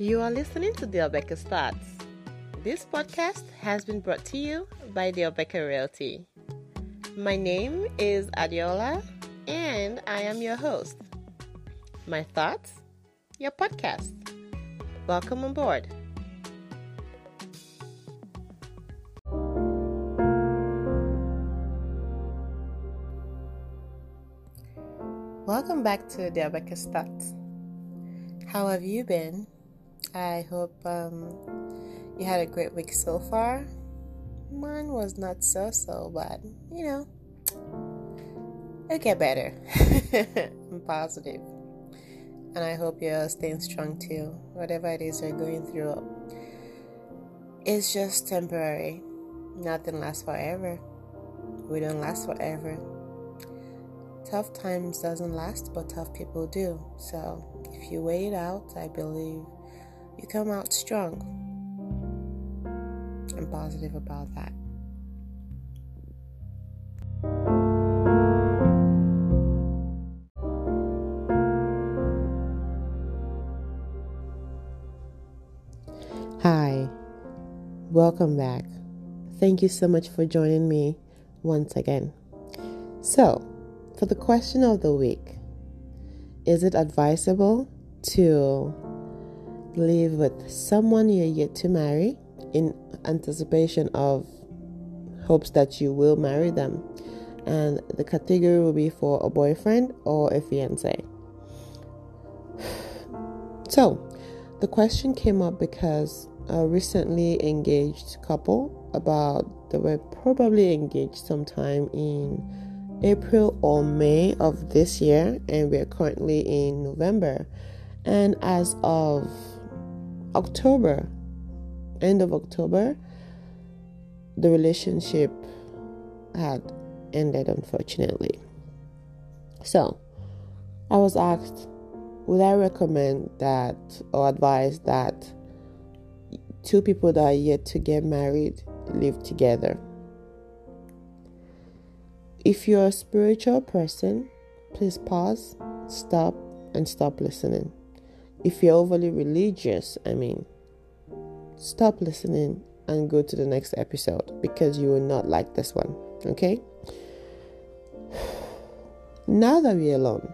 You are listening to the Obeka Thoughts. This podcast has been brought to you by the Obeka Realty. My name is Adiola, and I am your host. My thoughts, your podcast. Welcome on board. Welcome back to the Abacus Thoughts. How have you been? I hope um, you had a great week so far. Mine was not so so, but you know, it'll get better. I'm positive. And I hope you're staying strong too. Whatever it is you're going through, it's just temporary. Nothing lasts forever. We don't last forever tough times doesn't last but tough people do so if you wait it out i believe you come out strong. I'm positive about that. Hi. Welcome back. Thank you so much for joining me once again. So for the question of the week, is it advisable to live with someone you're yet to marry in anticipation of hopes that you will marry them? And the category will be for a boyfriend or a fiance. So, the question came up because a recently engaged couple, about they were probably engaged sometime in April or May of this year, and we're currently in November. And as of October, end of October, the relationship had ended, unfortunately. So, I was asked, would I recommend that or advise that two people that are yet to get married live together? If you're a spiritual person, please pause, stop, and stop listening. If you're overly religious, I mean, stop listening and go to the next episode because you will not like this one. Okay? Now that we're alone,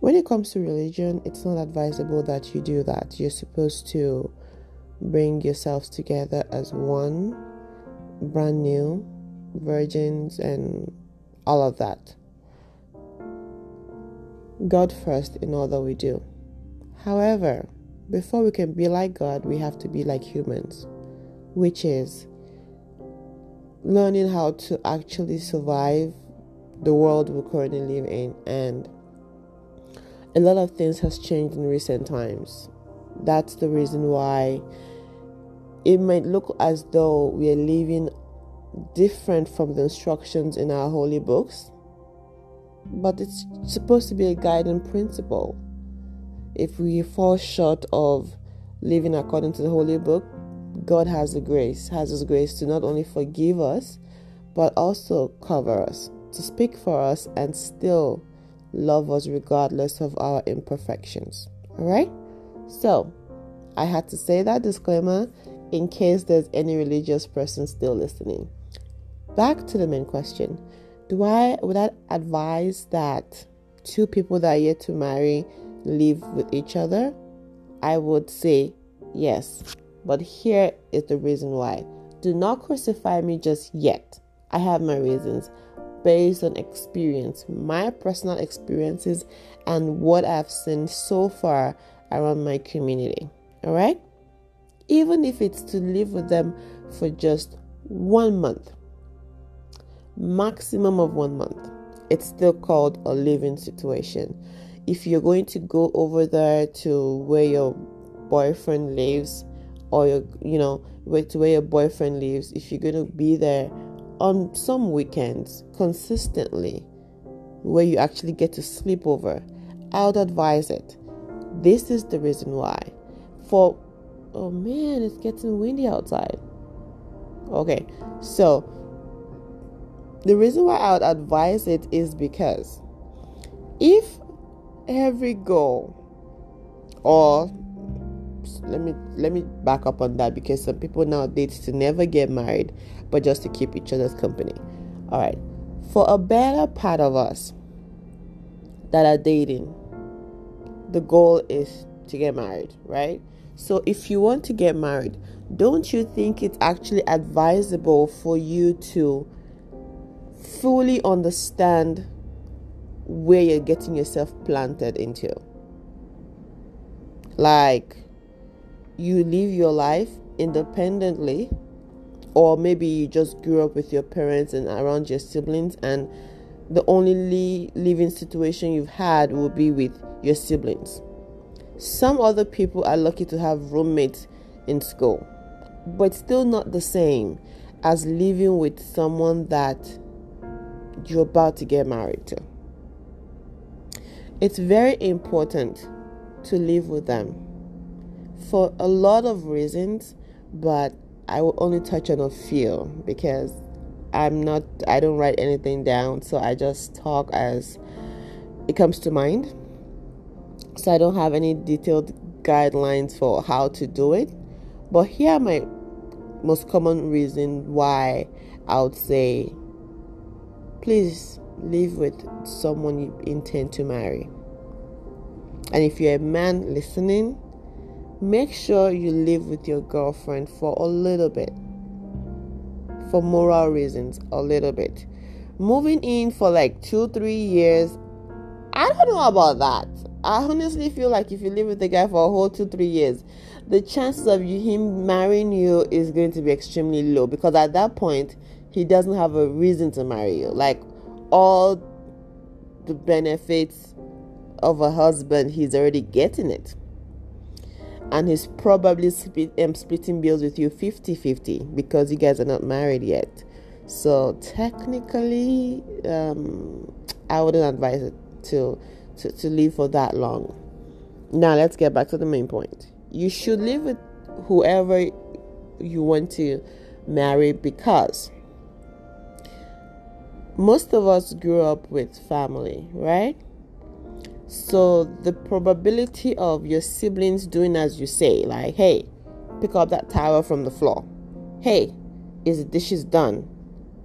when it comes to religion, it's not advisable that you do that. You're supposed to bring yourselves together as one brand new, virgins, and all of that. God first in all that we do. However, before we can be like God, we have to be like humans, which is learning how to actually survive the world we currently live in. And a lot of things has changed in recent times. That's the reason why it might look as though we are living different from the instructions in our holy books, but it's supposed to be a guiding principle. If we fall short of living according to the holy book, God has the grace, has His grace to not only forgive us, but also cover us, to speak for us, and still love us regardless of our imperfections. All right? So, I had to say that disclaimer in case there's any religious person still listening. Back to the main question. Do I would I advise that two people that are yet to marry live with each other? I would say yes. But here is the reason why. Do not crucify me just yet. I have my reasons based on experience, my personal experiences, and what I've seen so far around my community. All right? even if it's to live with them for just one month, maximum of one month. It's still called a living situation. If you're going to go over there to where your boyfriend lives, or your, you know, where to where your boyfriend lives, if you're going to be there on some weekends consistently, where you actually get to sleep over, I would advise it. This is the reason why. For oh man, it's getting windy outside. Okay, so the reason why I would advise it is because if every goal or let me let me back up on that because some people now date to never get married but just to keep each other's company. All right for a better part of us that are dating the goal is to get married right? So if you want to get married don't you think it's actually advisable for you to fully understand where you're getting yourself planted into. Like you live your life independently or maybe you just grew up with your parents and around your siblings and the only living situation you've had will be with your siblings. Some other people are lucky to have roommates in school but still not the same as living with someone that you're about to get married to it's very important to live with them for a lot of reasons, but I will only touch on a few because I'm not, I don't write anything down, so I just talk as it comes to mind. So I don't have any detailed guidelines for how to do it, but here are my most common reason why I would say please live with someone you intend to marry. And if you're a man listening, make sure you live with your girlfriend for a little bit. For moral reasons a little bit. Moving in for like two three years i don't know about that. I honestly feel like if you live with the guy for a whole two three years the chances of him marrying you is going to be extremely low. Because at that point he doesn't have a reason to marry you like all the benefits of a husband he's already getting it and he's probably split, um, splitting bills with you 50 50 because you guys are not married yet. So, technically, um, I wouldn't advise it to, to, to live for that long. Now, let's get back to the main point. You should live with whoever you want to marry because most of us grew up with family, right? So the probability of your siblings doing as you say, like, hey, pick up that towel from the floor. Hey, is the dishes done?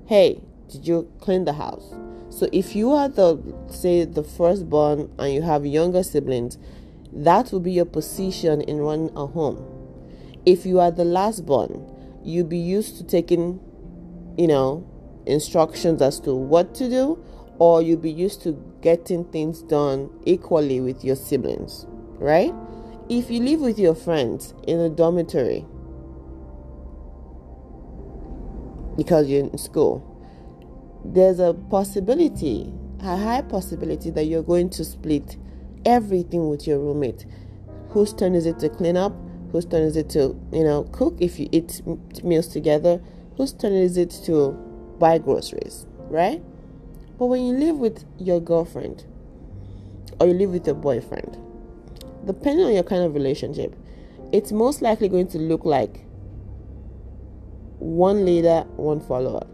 Hey, did you clean the house? So if you are the say the firstborn and you have younger siblings, that will be your position in running a home. If you are the lastborn, you'll be used to taking, you know, instructions as to what to do or you'll be used to getting things done equally with your siblings, right? If you live with your friends in a dormitory because you're in school, there's a possibility, a high possibility that you're going to split everything with your roommate. Whose turn is it to clean up? Whose turn is it to, you know, cook if you eat meals together? Whose turn is it to buy groceries, right? But when you live with your girlfriend or you live with your boyfriend, depending on your kind of relationship, it's most likely going to look like one leader, one follower.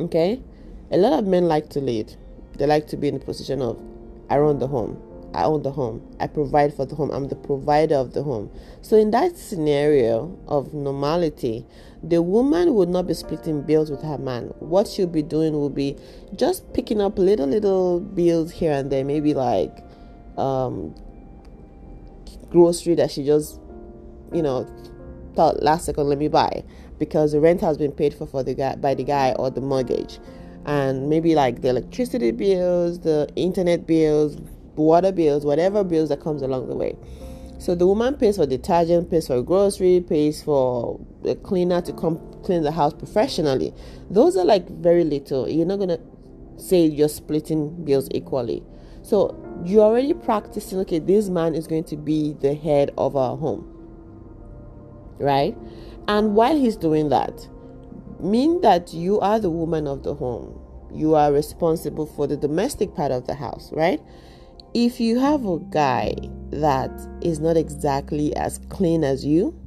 Okay? A lot of men like to lead. They like to be in the position of I run the home. I own the home. I provide for the home. I'm the provider of the home. So, in that scenario of normality, the woman would not be splitting bills with her man. What she'll be doing will be just picking up little, little bills here and there, maybe like um, grocery that she just, you know, thought last second, let me buy because the rent has been paid for, for the guy by the guy or the mortgage and maybe like the electricity bills, the internet bills, water bills, whatever bills that comes along the way. So the woman pays for detergent, pays for grocery, pays for a cleaner to come clean the house professionally. Those are like very little. You're not gonna say you're splitting bills equally. So you're already practicing, okay, this man is going to be the head of our home. Right? And while he's doing that, mean that you are the woman of the home. You are responsible for the domestic part of the house, right? If you have a guy that is not exactly as clean as you,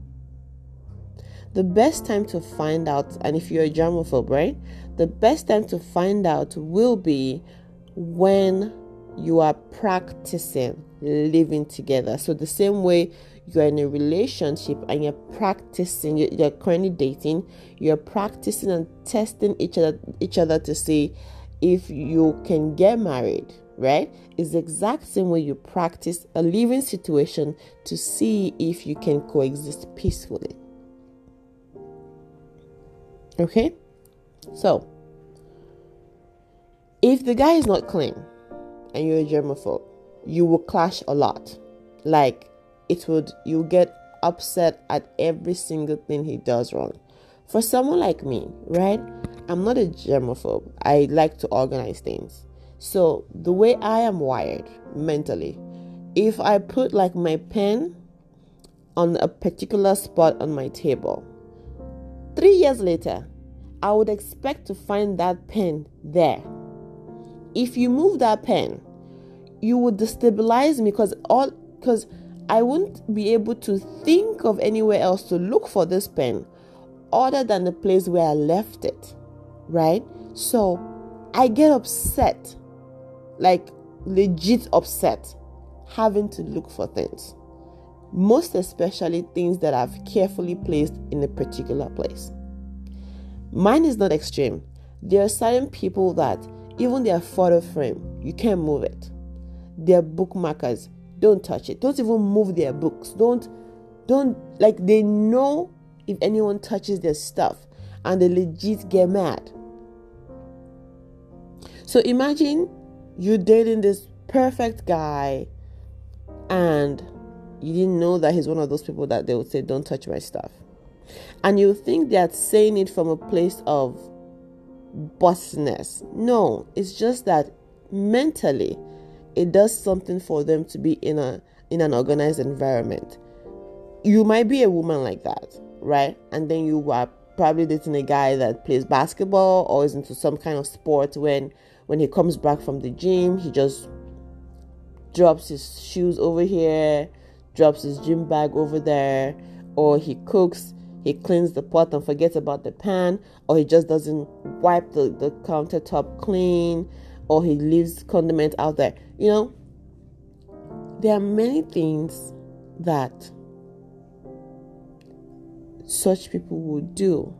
the best time to find out, and if you're a germaphobe, right, the best time to find out will be when you are practicing living together. So, the same way you're in a relationship and you're practicing, you're currently dating, you're practicing and testing each other, each other to see if you can get married, right? It's the exact same way you practice a living situation to see if you can coexist peacefully. Okay? So, if the guy is not clean and you're a germaphobe, you will clash a lot. Like, it would, you get upset at every single thing he does wrong. For someone like me, right? I'm not a germaphobe. I like to organize things. So, the way I am wired mentally, if I put like my pen on a particular spot on my table, three years later, I would expect to find that pen there. If you move that pen, you would destabilize me because all because I wouldn't be able to think of anywhere else to look for this pen other than the place where I left it. Right? So I get upset, like legit upset, having to look for things. Most especially things that I've carefully placed in a particular place. Mine is not extreme. There are certain people that even their photo frame, you can't move it. Their bookmarkers, don't touch it. Don't even move their books. Don't, don't, like, they know if anyone touches their stuff and they legit get mad. So imagine you dating this perfect guy and you didn't know that he's one of those people that they would say, Don't touch my stuff. And you think they're saying it from a place of bossness. No, it's just that mentally it does something for them to be in a in an organized environment. You might be a woman like that, right? And then you are probably dating a guy that plays basketball or is into some kind of sport when when he comes back from the gym, he just drops his shoes over here, drops his gym bag over there, or he cooks he cleans the pot and forgets about the pan, or he just doesn't wipe the, the countertop clean, or he leaves condiment out there. You know, there are many things that such people will do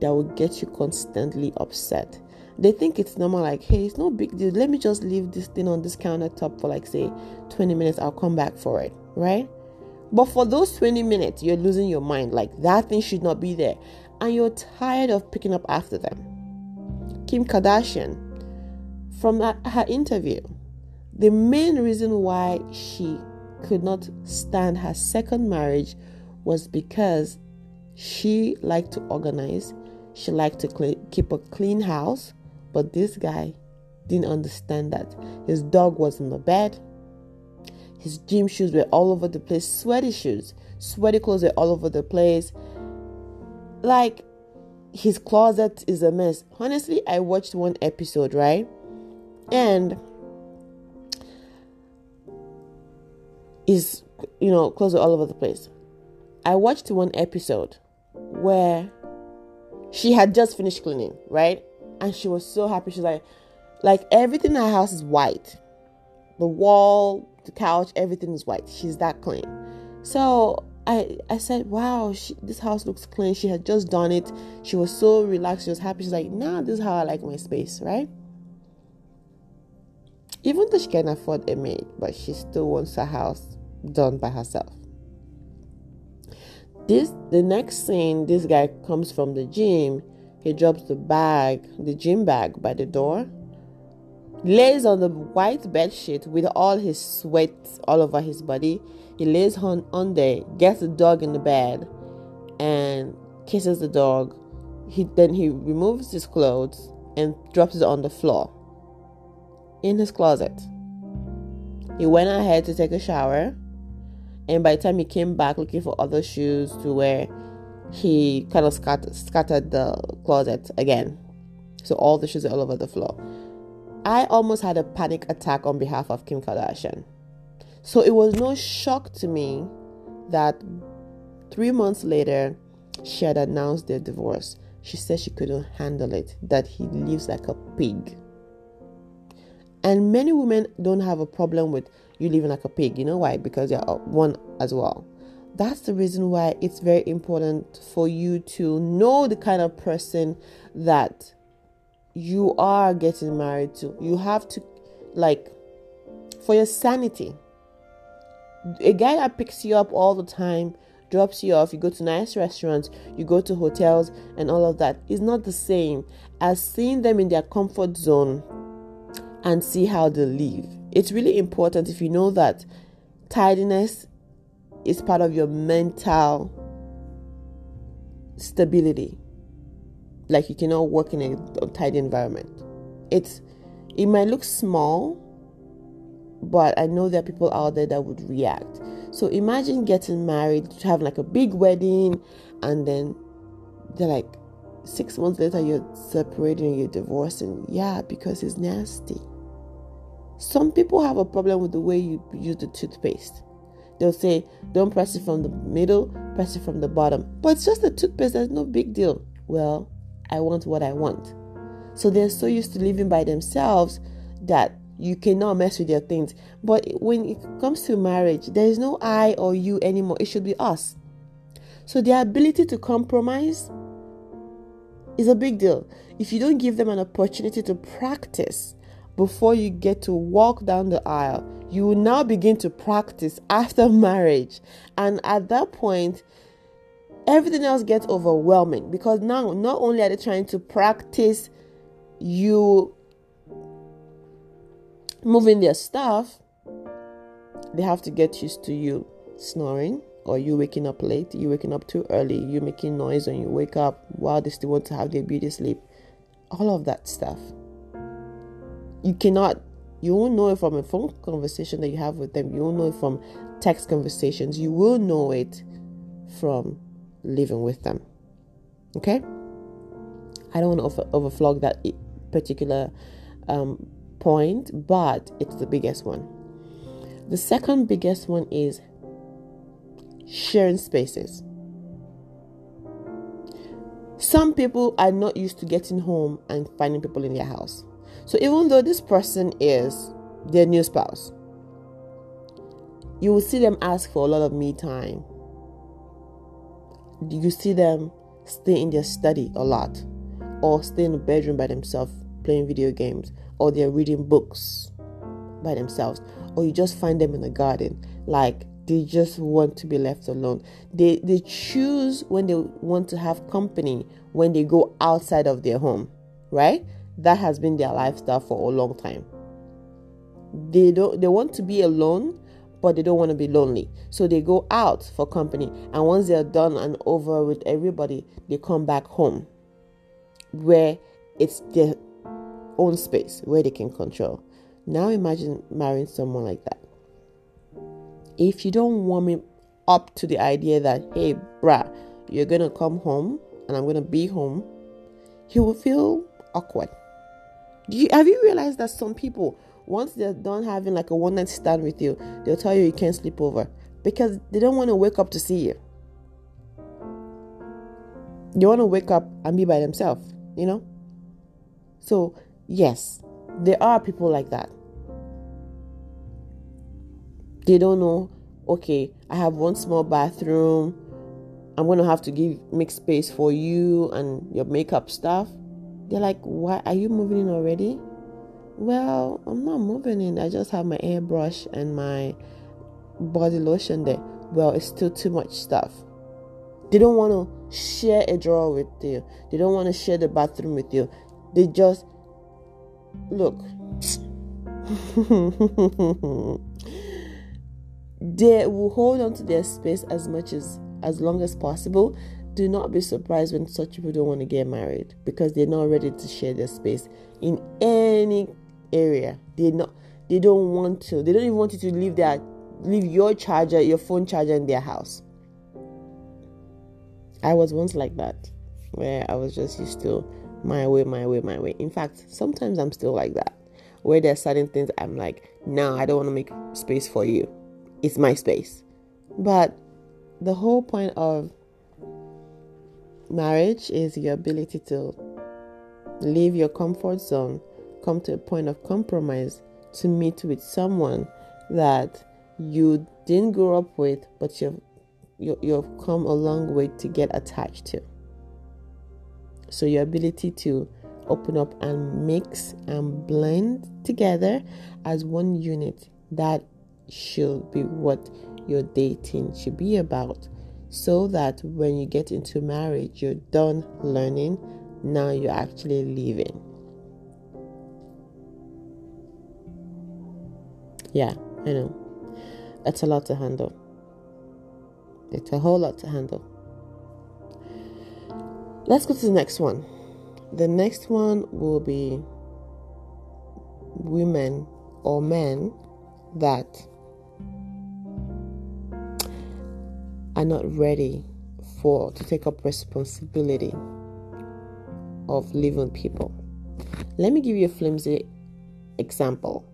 that will get you constantly upset. They think it's normal, like, hey, it's no big deal. Let me just leave this thing on this countertop for like, say, 20 minutes. I'll come back for it, right? But for those 20 minutes, you're losing your mind. Like that thing should not be there. And you're tired of picking up after them. Kim Kardashian, from that, her interview, the main reason why she could not stand her second marriage was because she liked to organize, she liked to clean, keep a clean house, but this guy didn't understand that. His dog was in the bed, his gym shoes were all over the place, sweaty shoes, sweaty clothes were all over the place. Like his closet is a mess. Honestly, I watched one episode, right? And is you know, clothes are all over the place. I watched one episode where she had just finished cleaning, right? And she was so happy. She's like, like everything in her house is white. The wall, the couch, everything is white. She's that clean. So I I said, wow, she, this house looks clean. She had just done it. She was so relaxed. She was happy. She's like, nah, this is how I like my space, right? Even though she can afford a maid, but she still wants her house done by herself. This the next scene, this guy comes from the gym. He drops the bag, the gym bag, by the door lays on the white bed sheet with all his sweat all over his body. He lays on, on there, gets the dog in the bed, and kisses the dog. He then he removes his clothes and drops it on the floor in his closet. He went ahead to take a shower, and by the time he came back looking for other shoes to wear, he kind of scattered, scattered the closet again. So all the shoes are all over the floor. I almost had a panic attack on behalf of Kim Kardashian. So it was no shock to me that three months later, she had announced their divorce. She said she couldn't handle it, that he lives like a pig. And many women don't have a problem with you living like a pig. You know why? Because you're one as well. That's the reason why it's very important for you to know the kind of person that you are getting married to. You have to, like, for your sanity. A guy that picks you up all the time, drops you off, you go to nice restaurants, you go to hotels, and all of that is not the same as seeing them in their comfort zone and see how they live. It's really important if you know that tidiness is part of your mental stability. Like you cannot work in a tidy environment. It's it might look small, but I know there are people out there that would react. So imagine getting married, having like a big wedding, and then they're like six months later you're separating, you're divorcing. Yeah, because it's nasty. Some people have a problem with the way you use the toothpaste. They'll say, don't press it from the middle, press it from the bottom. But it's just a toothpaste, there's no big deal. Well, I want what I want. So they're so used to living by themselves that you cannot mess with their things. But when it comes to marriage, there is no I or you anymore. It should be us. So their ability to compromise is a big deal. If you don't give them an opportunity to practice before you get to walk down the aisle. You will now begin to practice after marriage. And at that point, everything else gets overwhelming because now not only are they trying to practice you moving their stuff, they have to get used to you snoring or you waking up late, you waking up too early, you making noise when you wake up while they still want to have their beauty sleep. All of that stuff you cannot you won't know it from a phone conversation that you have with them. You won't know it from text conversations. You will know it from living with them. Okay? I don't want to over, overflog that particular um, point but it's the biggest one. The second biggest one is sharing spaces. Some people are not used to getting home and finding people in their house so even though this person is their new spouse, you will see them ask for a lot of me time. You see them stay in their study a lot, or stay in the bedroom by themselves playing video games, or they're reading books by themselves, or you just find them in the garden, like they just want to be left alone. They they choose when they want to have company when they go outside of their home, right? That has been their lifestyle for a long time. They don't they want to be alone but they don't want to be lonely. So they go out for company and once they're done and over with everybody they come back home where it's their own space where they can control. Now imagine marrying someone like that. If you don't warm him up to the idea that hey bruh you're gonna come home and i'm gonna be home he will feel awkward you, have you realized that some people, once they're done having like a one night stand with you, they'll tell you you can't sleep over because they don't want to wake up to see you. They want to wake up and be by themselves, you know? So, yes, there are people like that. They don't know, okay, I have one small bathroom. I'm going to have to give make space for you and your makeup stuff. They're like, Why are you moving in already? Well, I'm not moving in. I just have my airbrush and my body lotion there. Well, it's still too much stuff. They don't want to share a drawer with you. They don't want to share the bathroom with you. They just look. they will hold on to their space as much as as long as possible do not be surprised when such people don't want to get married because they're not ready to share their space in any area. They not they don't want to. They don't even want you to leave their leave your charger, your phone charger in their house. I was once like that, where I was just used to my way, my way, my way. In fact, sometimes I'm still like that, where there's certain things I'm like, no, I don't want to make space for you. It's my space. But the whole point of Marriage is your ability to leave your comfort zone, come to a point of compromise, to meet with someone that you didn't grow up with, but you've you, you've come a long way to get attached to. So your ability to open up and mix and blend together as one unit that should be what your dating should be about so that when you get into marriage you're done learning now you're actually living yeah i know. That's a lot to handle. It's a whole lot to handle. Let's go to the next one. The next one will be women or men that are not ready for to take up responsibility of living people. Let me give you a flimsy example.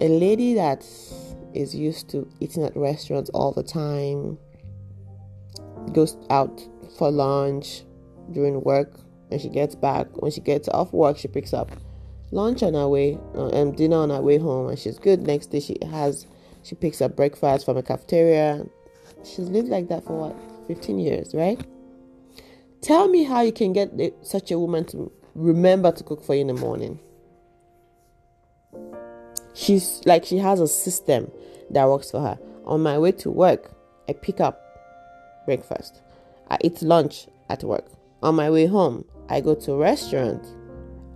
A lady that is used to eating at restaurants all the time, goes out for lunch during work, and she gets back, when she gets off work, she picks up lunch on her way uh, and dinner on her way home, and she's good. Next day, she has she picks up breakfast from a cafeteria. She's lived like that for what 15 years, right? Tell me how you can get such a woman to remember to cook for you in the morning. She's like she has a system that works for her. On my way to work, I pick up breakfast. I eat lunch at work. On my way home, I go to a restaurant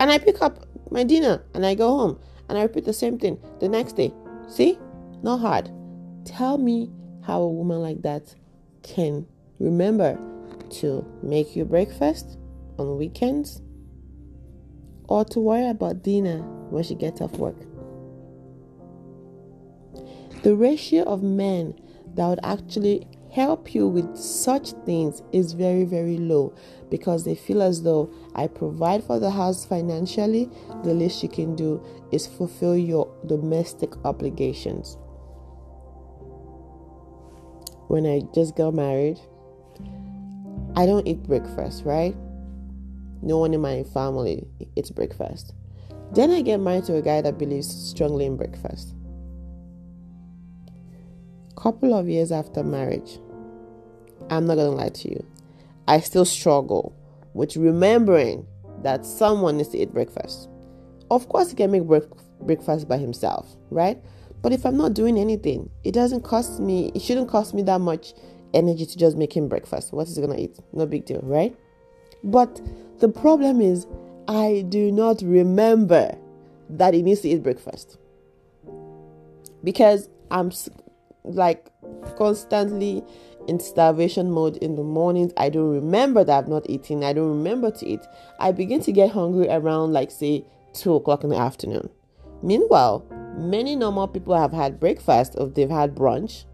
and I pick up my dinner and I go home and I repeat the same thing the next day. See? Not hard. Tell me how a woman like that can remember to make your breakfast on weekends or to worry about dinner when she gets off work. The ratio of men that would actually help you with such things is very, very low because they feel as though I provide for the house financially, the least you can do is fulfill your domestic obligations. When I just got married, I don't eat breakfast, right? No one in my family eats breakfast. Then I get married to a guy that believes strongly in breakfast couple of years after marriage, I'm not gonna lie to you, I still struggle with remembering that someone needs to eat breakfast. Of course, he can make breakfast by himself, right? But if I'm not doing anything, it doesn't cost me, it shouldn't cost me that much energy to just make him breakfast. What is he gonna eat? No big deal, right? But the problem is, I do not remember that he needs to eat breakfast because I'm like constantly in starvation mode in the mornings. I don't remember that I've not eaten. I don't remember to eat. I begin to get hungry around, like, say, 2 o'clock in the afternoon. Meanwhile, many normal people have had breakfast or they've had brunch.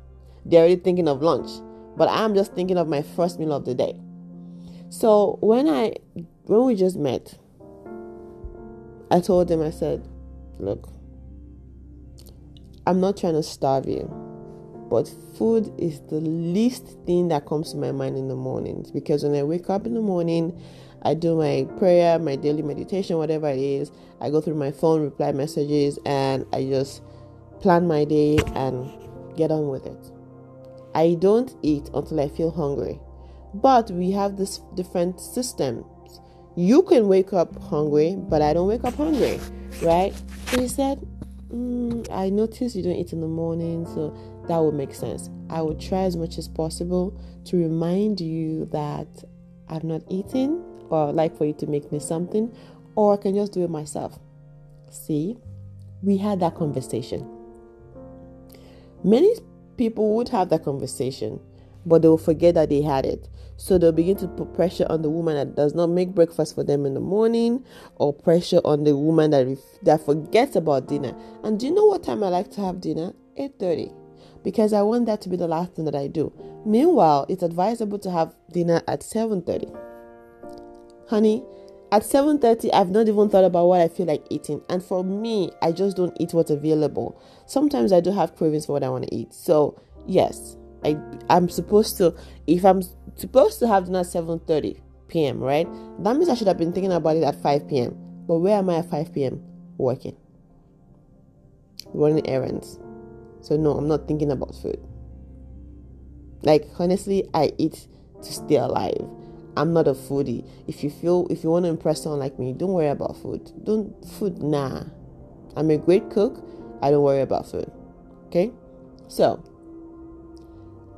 They're already thinking of lunch. But I'm just thinking of my first meal of the day. So when I when we just met, I told him, I said, look, I'm not trying to starve you. But food is the least thing that comes to my mind in the mornings because when I wake up in the morning, I do my prayer, my daily meditation, whatever it is. I go through my phone, reply messages, and I just plan my day and get on with it. I don't eat until I feel hungry. But we have this different systems. You can wake up hungry, but I don't wake up hungry, right? So he said, mm, I notice you don't eat in the morning, so that would make sense. I would try as much as possible to remind you that I've not eaten or like for you to make me something, or I can just do it myself. See, we had that conversation. Many people would have that conversation, but they will forget that they had it. So they'll begin to put pressure on the woman that does not make breakfast for them in the morning, or pressure on the woman that that forgets about dinner. And do you know what time I like to have dinner? 8:30 because I want that to be the last thing that I do. Meanwhile, it's advisable to have dinner at 7:30. Honey, at 7:30 I've not even thought about what I feel like eating. And for me, I just don't eat what's available. Sometimes I do have cravings for what I want to eat. So, yes, I I'm supposed to if I'm supposed to have dinner at 7:30 p.m., right? That means I should have been thinking about it at 5 p.m. But where am I at 5 p.m. working? running errands. So, no, I'm not thinking about food. Like, honestly, I eat to stay alive. I'm not a foodie. If you feel, if you want to impress someone like me, don't worry about food. Don't, food, nah. I'm a great cook. I don't worry about food. Okay? So,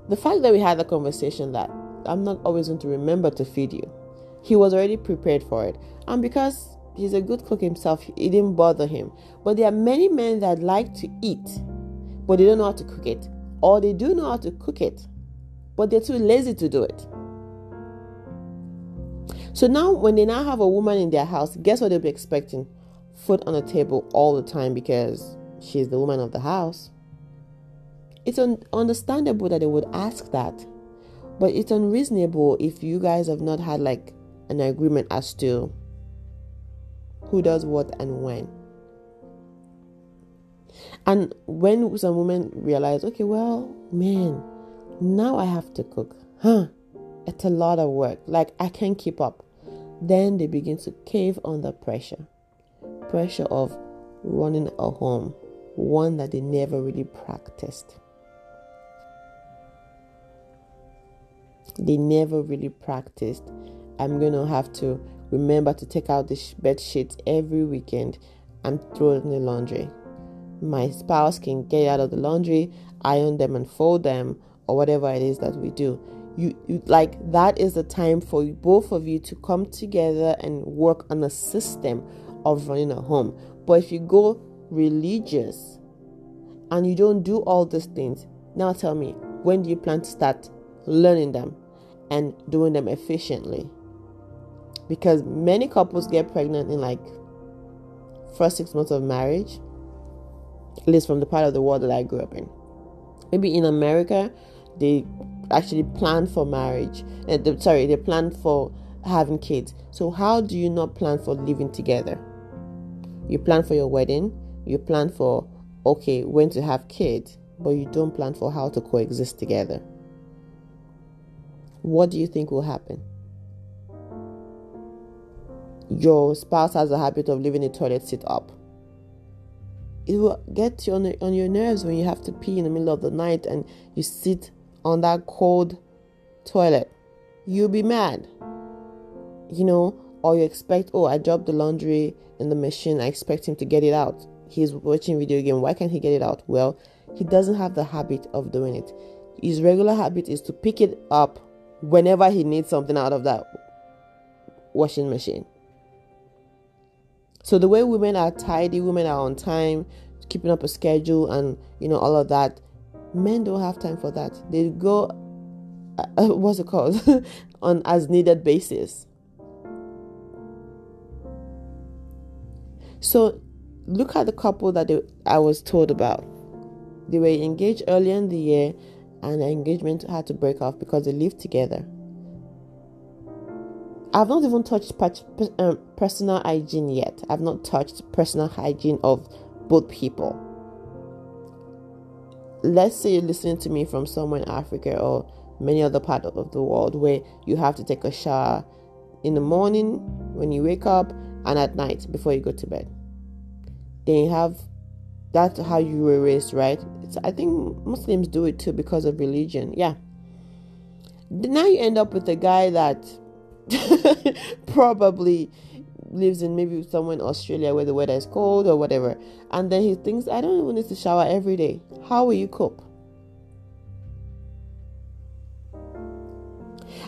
the fact that we had a conversation that I'm not always going to remember to feed you, he was already prepared for it. And because he's a good cook himself, it didn't bother him. But there are many men that like to eat, but they don't know how to cook it. Or they do know how to cook it, but they're too lazy to do it. So now, when they now have a woman in their house, guess what they'll be expecting? Food on the table all the time because she's the woman of the house. It's un- understandable that they would ask that, but it's unreasonable if you guys have not had like an agreement as to who does what and when. And when some women realize, okay, well, man, now I have to cook, huh? It's a lot of work. Like I can't keep up. Then they begin to cave under pressure. Pressure of running a home, one that they never really practiced. They never really practiced. I'm going to have to remember to take out the bed sheets every weekend and throw it in the laundry. My spouse can get out of the laundry, iron them, and fold them, or whatever it is that we do you, you like that is the time for both of you to come together and work on a system of running a home. But if you go religious and you don't do all these things now tell me when do you plan to start learning them and doing them efficiently? Because many couples get pregnant in like first six months of marriage at least from the part of the world that i grew up in. Maybe in america they actually plan for marriage. Uh, sorry, they plan for having kids. So how do you not plan for living together? You plan for your wedding. You plan for okay when to have kids, but you don't plan for how to coexist together. What do you think will happen? Your spouse has a habit of leaving the toilet seat up. It will get you on, on your nerves when you have to pee in the middle of the night and you sit on that cold toilet, you'll be mad. You know, or you expect, oh, I dropped the laundry in the machine, I expect him to get it out. He's watching video game, why can't he get it out? Well, he doesn't have the habit of doing it. His regular habit is to pick it up whenever he needs something out of that washing machine. So the way women are tidy, women are on time, keeping up a schedule and you know all of that Men don't have time for that. They go, uh, uh what's it called, on as needed basis. So, look at the couple that they, I was told about. They were engaged earlier in the year, and the engagement had to break off because they lived together. I've not even touched um, personal hygiene yet. I've not touched personal hygiene of both people let's say you're listening to me from somewhere in Africa or many other part of the world where you have to take a shower in the morning when you wake up and at night before you go to bed. Then you have that's how you were raised, right? It's, I think Muslims do it too because of religion. Yeah. Now you end up with a guy that probably lives in maybe somewhere in Australia where the weather is cold or whatever, and then he thinks, I don't even need to shower every day. How will you cope?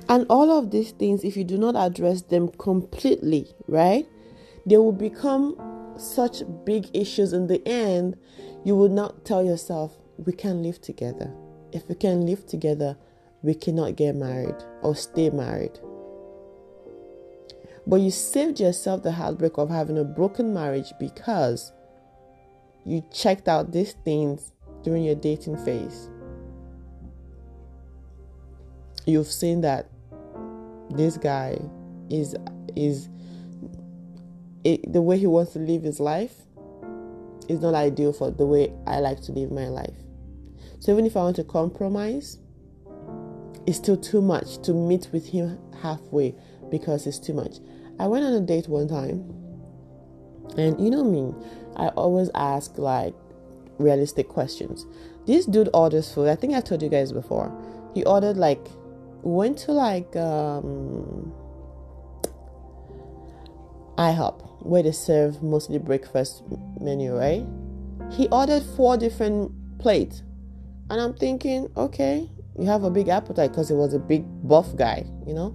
And all of these things, if you do not address them completely, right, they will become such big issues in the end. You will not tell yourself, we can live together. If we can live together, we cannot get married or stay married. But you saved yourself the heartbreak of having a broken marriage because you checked out these things during your dating phase. You've seen that this guy is is it, the way he wants to live his life is not ideal for the way I like to live my life. So even if I want to compromise, it's still too much to meet with him halfway because it's too much. I went on a date one time, and you know me, I always ask, like, realistic questions. This dude orders food. I think I told you guys before. He ordered like went to like um IHOP where they serve mostly breakfast menu, right? He ordered four different plates. And I'm thinking, okay, you have a big appetite because he was a big buff guy, you know?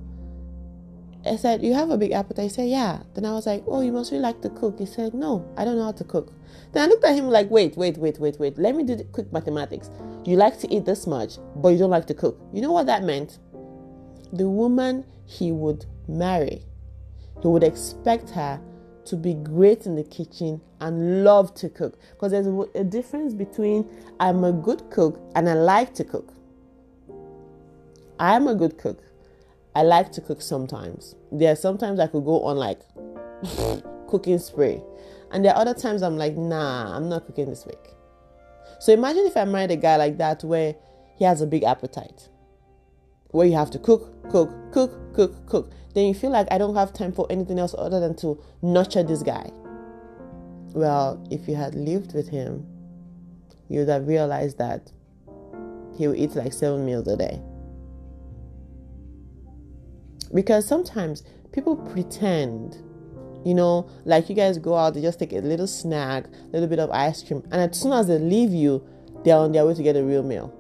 I said, You have a big appetite? He said, Yeah. Then I was like, Oh, you must really like to cook. He said, No, I don't know how to cook. Then I looked at him like, Wait, wait, wait, wait, wait. Let me do the quick mathematics. You like to eat this much, but you don't like to cook. You know what that meant? The woman he would marry, he would expect her to be great in the kitchen and love to cook. Because there's a, difference between I'm a good cook and I like to cook. I'm a good cook. I like to cook sometimes. There are sometimes I could go on like cooking spray. And there are other times I'm like, nah, I'm not cooking this week. So imagine if I married a guy like that where he has a big appetite. Where you have to cook, cook, cook, cook, cook. Then you feel like I don't have time for anything else other than to nurture this guy. Well, if you had lived with him, you would have realized that he would eat like seven meals a day. Because sometimes people pretend, you know, like you guys go out, they just take a little snack, a little bit of ice cream, and as soon as they leave you, they're on their way to get a real meal.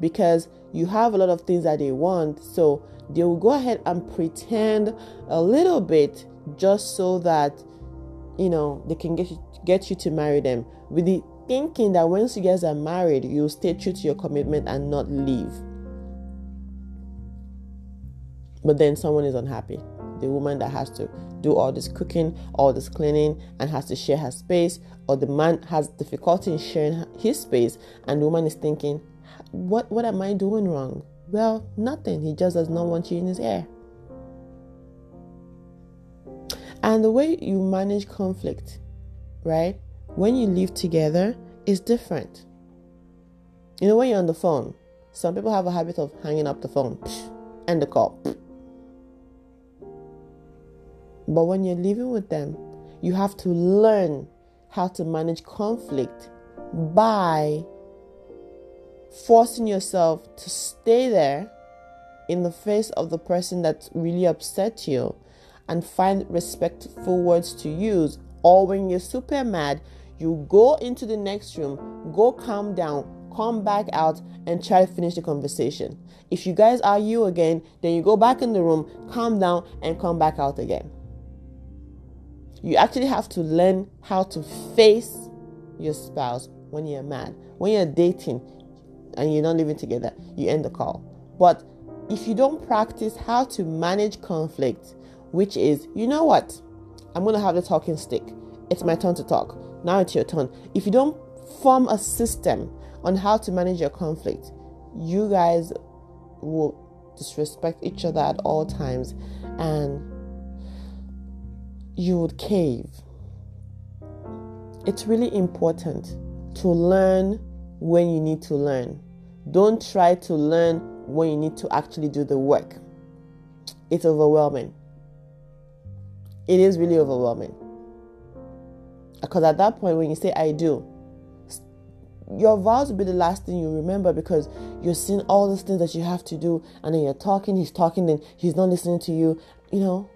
Because you have a lot of things that they want, so they will go ahead and pretend a little bit just so that you know they can get you, get you to marry them with the thinking that once you guys are married, you'll stay true to your commitment and not leave but then someone is unhappy. The woman that has to do all this cooking, all this cleaning, and has to share her space, or the man has difficulty in sharing his space, and the woman is thinking, What, what am I doing wrong? Well, nothing. He just does not want you in his ear. And the way you manage conflict, right? When you live together is different. You know, when you're on the phone, some people have a habit of hanging up the phone and the call. But when you're living with them, you have to learn how to manage conflict by forcing yourself to stay there in the face of the person that really upset you and find respectful words to use. Or when you're super mad, you go into the next room, go calm down, come back out, and try to finish the conversation. If you guys argue again, then you go back in the room, calm down, and come back out again. You actually have to learn how to face your spouse when you're mad. When you're dating and you're not living together, you end the call. But if you don't practice how to manage conflict, which is, you know what? I'm going to have the talking stick. It's my turn to talk. Now it's your turn. If you don't form a system on how to manage your conflict, you guys will disrespect each other at all times and you would cave. It's really important to learn when you need to learn. Don't try to learn when you need to actually do the work. It's overwhelming. It is really overwhelming. Because at that point, when you say, I do, your vows will be the last thing you remember because you're seeing all these things that you have to do, and then you're talking, he's talking, and he's not listening to you. You know,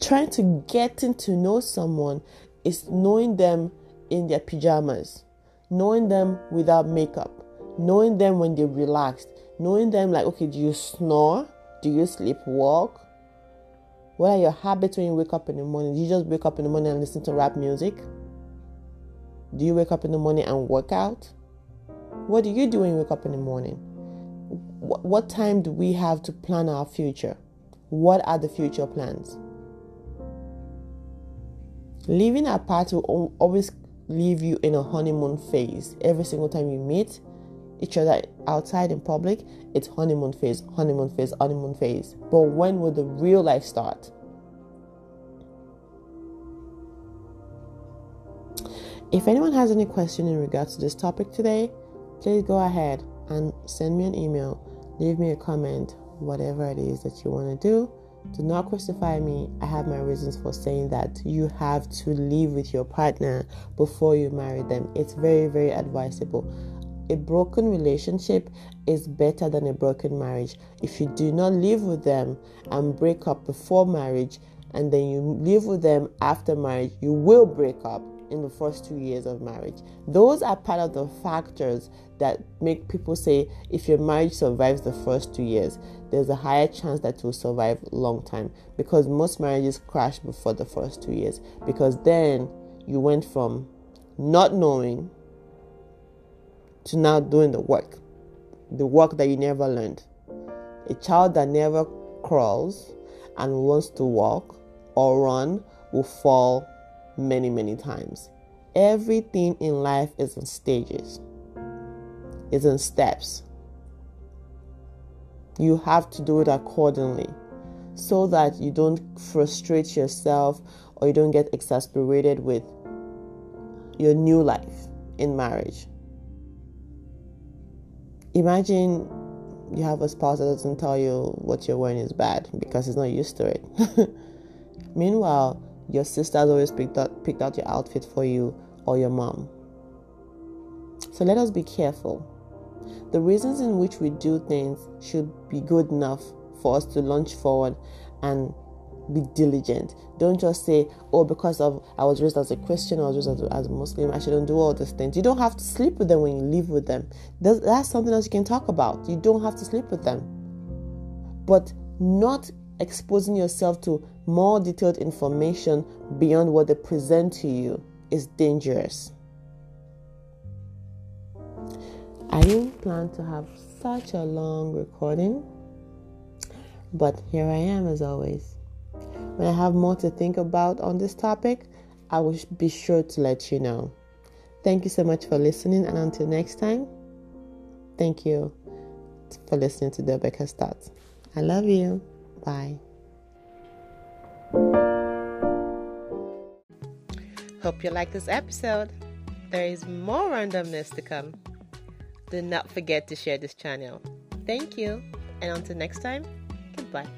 trying to getting to know someone is knowing them in their pajamas, knowing them without makeup, knowing them when they're relaxed, knowing them like, okay, do you snore? Do you sleepwalk? What are your habits when you wake up in the morning? Do you just wake up in the morning and listen to rap music? Do you wake up in the morning and work out? What do you do when you wake up in the morning? What time do we have to plan our future? What are the future plans? Living apart will always leave you in a honeymoon phase. Every single time you meet each other outside in public, it's honeymoon phase, honeymoon phase, honeymoon phase. But when will the real life start? If anyone has any question in regards to this topic today, please go ahead and send me an email, leave me a comment, whatever it is that you want to do. Do not crucify me. I have my reasons for saying that. You have to live with your partner before you marry them. It's very, very advisable. A broken relationship is better than a broken marriage. If you do not live with them and break up before marriage, and then you live with them after marriage, you will break up in the first two years of marriage. Those are part of the factors that make people say if your marriage survives the first two years, there's a higher chance that it will survive long time because most marriages crash before the first two years because then you went from not knowing to now doing the work, the work that you never learned. A child that never crawls and wants to walk or run will fall many, many times. Everything in life is in stages, is in steps. You have to do it accordingly so that you don't frustrate yourself or you don't get exasperated with your new life in marriage. Imagine you have a spouse that doesn't tell you what you're wearing is bad because he's not used to it. Meanwhile, your sisters always picked out, picked out your outfit for you or your mom. So let us be careful. The reasons in which we do things should be good enough for us to launch forward and be diligent. Don't just say, oh, because of I was raised as a Christian, I was raised as, as a Muslim, I shouldn't do all these things. You don't have to sleep with them when you live with them. That's, that's something else you can talk about. You don't have to sleep with them. But not exposing yourself to more detailed information beyond what they present to you is dangerous. I didn't plan to have such a long recording, but here I am as always. When I have more to think about on this topic, I will be sure to let you know. Thank you so much for listening, and until next time, thank you for listening to the Becca Start. I love you. Bye. Hope you like this episode. There is more randomness to come. Do not forget to share this channel. Thank you, and until next time, goodbye.